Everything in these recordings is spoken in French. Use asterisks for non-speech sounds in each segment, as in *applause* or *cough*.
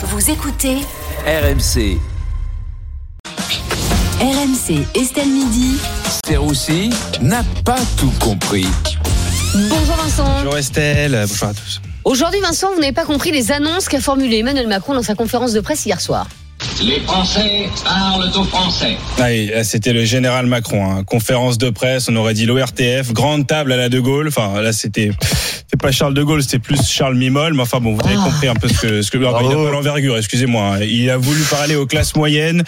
Vous écoutez RMC, RMC Estelle Midi. Serroussi n'a pas tout compris. Bonjour Vincent. Bonjour Estelle, bonjour à tous. Aujourd'hui Vincent, vous n'avez pas compris les annonces qu'a formulées Emmanuel Macron dans sa conférence de presse hier soir. Les Français parlent aux Français. Ah oui, là, c'était le général Macron, hein. conférence de presse, on aurait dit l'ORTF, grande table à la De Gaulle. Enfin, là, c'était c'est pas Charles de Gaulle, c'était plus Charles Mimol. Mais enfin bon, vous avez Ah. compris un peu ce que ce que il a pas l'envergure. Excusez-moi. hein. Il a voulu parler aux classes moyennes,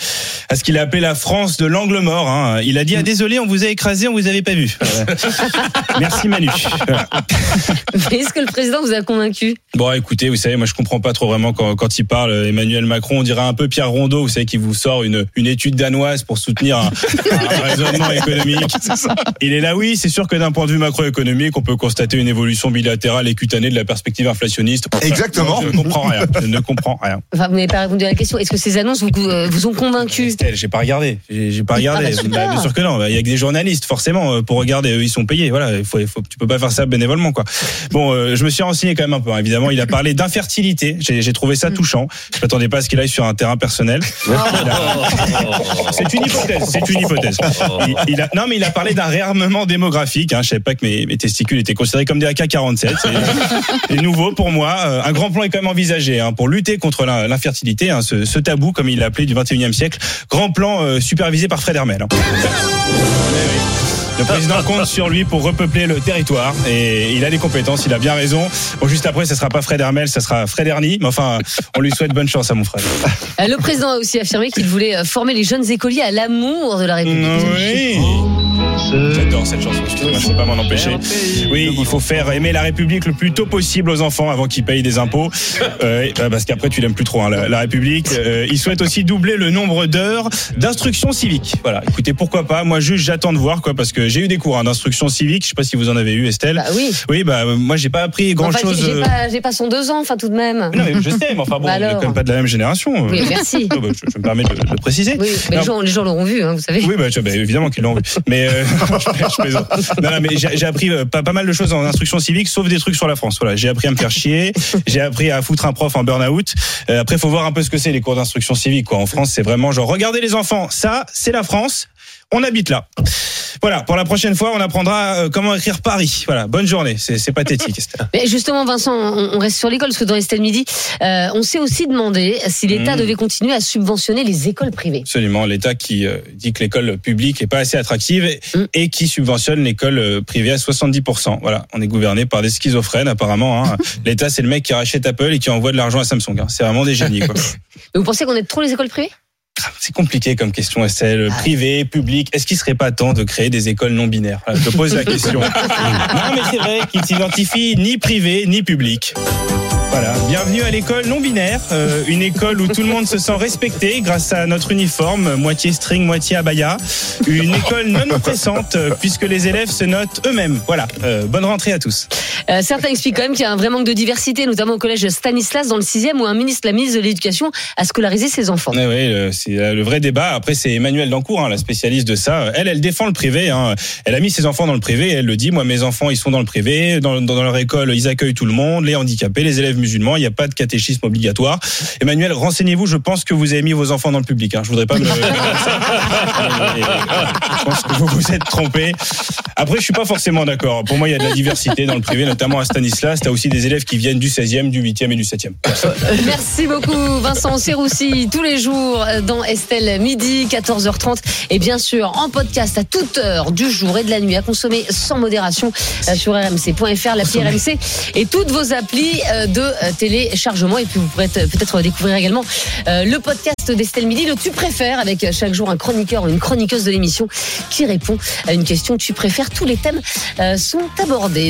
à ce qu'il a appelé la France de l'angle mort. hein. Il a dit ah désolé, on vous a écrasé, on vous avait pas vu. *laughs* Merci Manu. Est-ce que le président vous a convaincu? Bon, écoutez, vous savez, moi je comprends pas trop vraiment quand, quand il parle. Emmanuel Macron, on dirait un peu Pierre Rondeau, vous savez, qui vous sort une, une étude danoise pour soutenir un, un *laughs* raisonnement économique. Il est là, oui, c'est sûr que d'un point de vue macroéconomique, on peut constater une évolution bilatérale et cutanée de la perspective inflationniste. Exactement. Je ne comprends rien. Je ne comprends rien. Enfin, vous n'avez pas répondu à la question. Est-ce que ces annonces vous, euh, vous ont convaincu Estelle, j'ai pas regardé. J'ai pas regardé. Ah bah, super. bien sûr que non. Il y a que des journalistes, forcément, euh, pour regarder. Eux, ils sont payés. Voilà. Il faut, il faut, tu peux pas faire ça bénévolement, quoi. Bon, euh, je me suis renseigné quand même un peu. hein. Évidemment, il a parlé d'infertilité. J'ai j'ai trouvé ça touchant. Je m'attendais pas à ce qu'il aille sur un terrain personnel. A- C'est une hypothèse. C'est une hypothèse. Il, il a, non, mais il a parlé d'un réarmement démographique. Hein. Je savais pas que mes, mes testicules étaient considérés comme des AK-47. C'est- nouveau pour moi. Euh, Un grand plan est quand même envisagé hein, pour lutter contre l'infertilité, hein, ce, ce tabou, comme il l'a appelé, du 21e siècle. Grand plan euh, supervisé par Fred Hermel. hein. Eh oui. Le président compte sur lui pour repeupler le territoire et il a des compétences, il a bien raison. Bon, juste après, ce sera pas Fred Hermel, ce sera Fred Ernie, mais enfin, on lui souhaite bonne chance à mon frère. Euh, Le président a aussi affirmé qu'il voulait former les jeunes écoliers à l'amour de la République. Oui. J'adore cette chanson, excusez-moi, je peux pas m'en empêcher. Oui, il faut faire aimer la République le plus tôt possible aux enfants avant qu'ils payent des impôts. *laughs* Euh, et- parce qu'après, tu l'aimes plus trop, hein, la, la République. Euh, il souhaite aussi doubler le nombre d'heures d'instruction civique. Voilà, écoutez, pourquoi pas Moi, juste, j'attends de voir, quoi, parce que j'ai eu des cours hein, d'instruction civique. Je sais pas si vous en avez eu, Estelle. Bah oui. Oui, bah, moi, j'ai pas appris grand-chose. j'ai- j'ai euh, pas, j'ai pas son deux ans, enfin tout de même. Non, mais je sais, mais enfin *laughs* bon, Bah on est quand même pas de la même génération. euh. Oui, merci. Ah *laughs* bah, je, je me permets de, de préciser. Oui, mais Non, les gens, les gens l'auront vu, hein, vous savez. oui, bah, bah, évidemment qu'ils l'ont vu. Mais euh, *laughs* je, je plaisante. Non, non, mais j'ai j'ai appris euh, pas, pas mal de choses en instruction civique, sauf des trucs sur la France. Voilà, j'ai appris à me faire chier, *laughs* j'ai appris à foutre un prof en burn-out. Euh, après, faut voir un peu ce que c'est les cours d'instruction civique. Quoi. En France, c'est vraiment genre, regardez les enfants, ça, c'est la France. On habite là. Voilà, pour la prochaine fois, on apprendra euh, comment écrire Paris. Voilà, bonne journée. C'est c'est pathétique. *laughs* Mais justement, Vincent, on, on reste sur l'école, parce que dans Estelle Midi, euh, on s'est aussi demandé si l'État Mmh. devait continuer à subventionner les écoles privées. Absolument, l'État qui euh, dit que l'école publique est pas assez attractive et, Mm. et qui subventionne l'école euh, privée à 70%. Voilà, on est gouverné par des schizophrènes apparemment. Hein. *laughs* L'État, c'est le mec qui rachète Apple et qui envoie de l'argent à Samsung. hein. C'est vraiment des génies. quoi. *laughs* Mais vous pensez qu'on aide trop les écoles privées? C'est compliqué comme question, Estelle. Ah. Privé, public, est-ce qu'il serait pas temps de créer des écoles non binaires? Voilà, Je te pose la *laughs* question. non, mais c'est vrai qu'ils s'identifient ni privé ni public. Bienvenue à l'école non binaire, euh, une école où tout le monde se sent respecté grâce à notre uniforme, moitié string, moitié abaya. Une école non oppressante euh, puisque les élèves se notent eux-mêmes. Voilà, euh, bonne rentrée à tous. Certains expliquent quand même qu'il y a un vrai manque de diversité, notamment au collège Stanislas dans le 6e, où un ministre, la ministre de l'Éducation, a scolarisé ses enfants. Le- c'est le vrai débat. Après, c'est Emmanuel Dancourt, hein, la spécialiste de ça. Elle, elle défend le privé. Hein. Elle a mis ses enfants dans le privé. Elle le dit. Moi, mes enfants, ils sont dans le privé. Dans, dans leur école, ils accueillent tout le monde, les handicapés, les élèves musulmans. Il n'y a pas de catéchisme obligatoire. Emmanuel, renseignez-vous. Je pense que vous avez mis vos enfants dans le public. Hein. Je voudrais pas me. *laughs* je pense que vous vous êtes trompé. Après, je suis pas forcément d'accord. Pour moi, il y a de la diversité dans le privé, notamment à Stanislas. T'as aussi des élèves qui viennent du 16e, du 8e et du 7e. Merci beaucoup Vincent Serroussi, tous les jours euh, dans Estelle midi, 14h30 et bien sûr en podcast à toute heure du jour et de la nuit à consommer sans modération euh, sur rmc.fr, l'appli RMC et toutes vos applis euh, de euh, téléchargement et puis vous pourrez être- peut-être découvrir également euh, le podcast d'Estelle midi, le tu préfères avec euh, chaque jour un chroniqueur ou une chroniqueuse de l'émission qui répond à une question tu préfères. Tous les thèmes euh, sont abordés.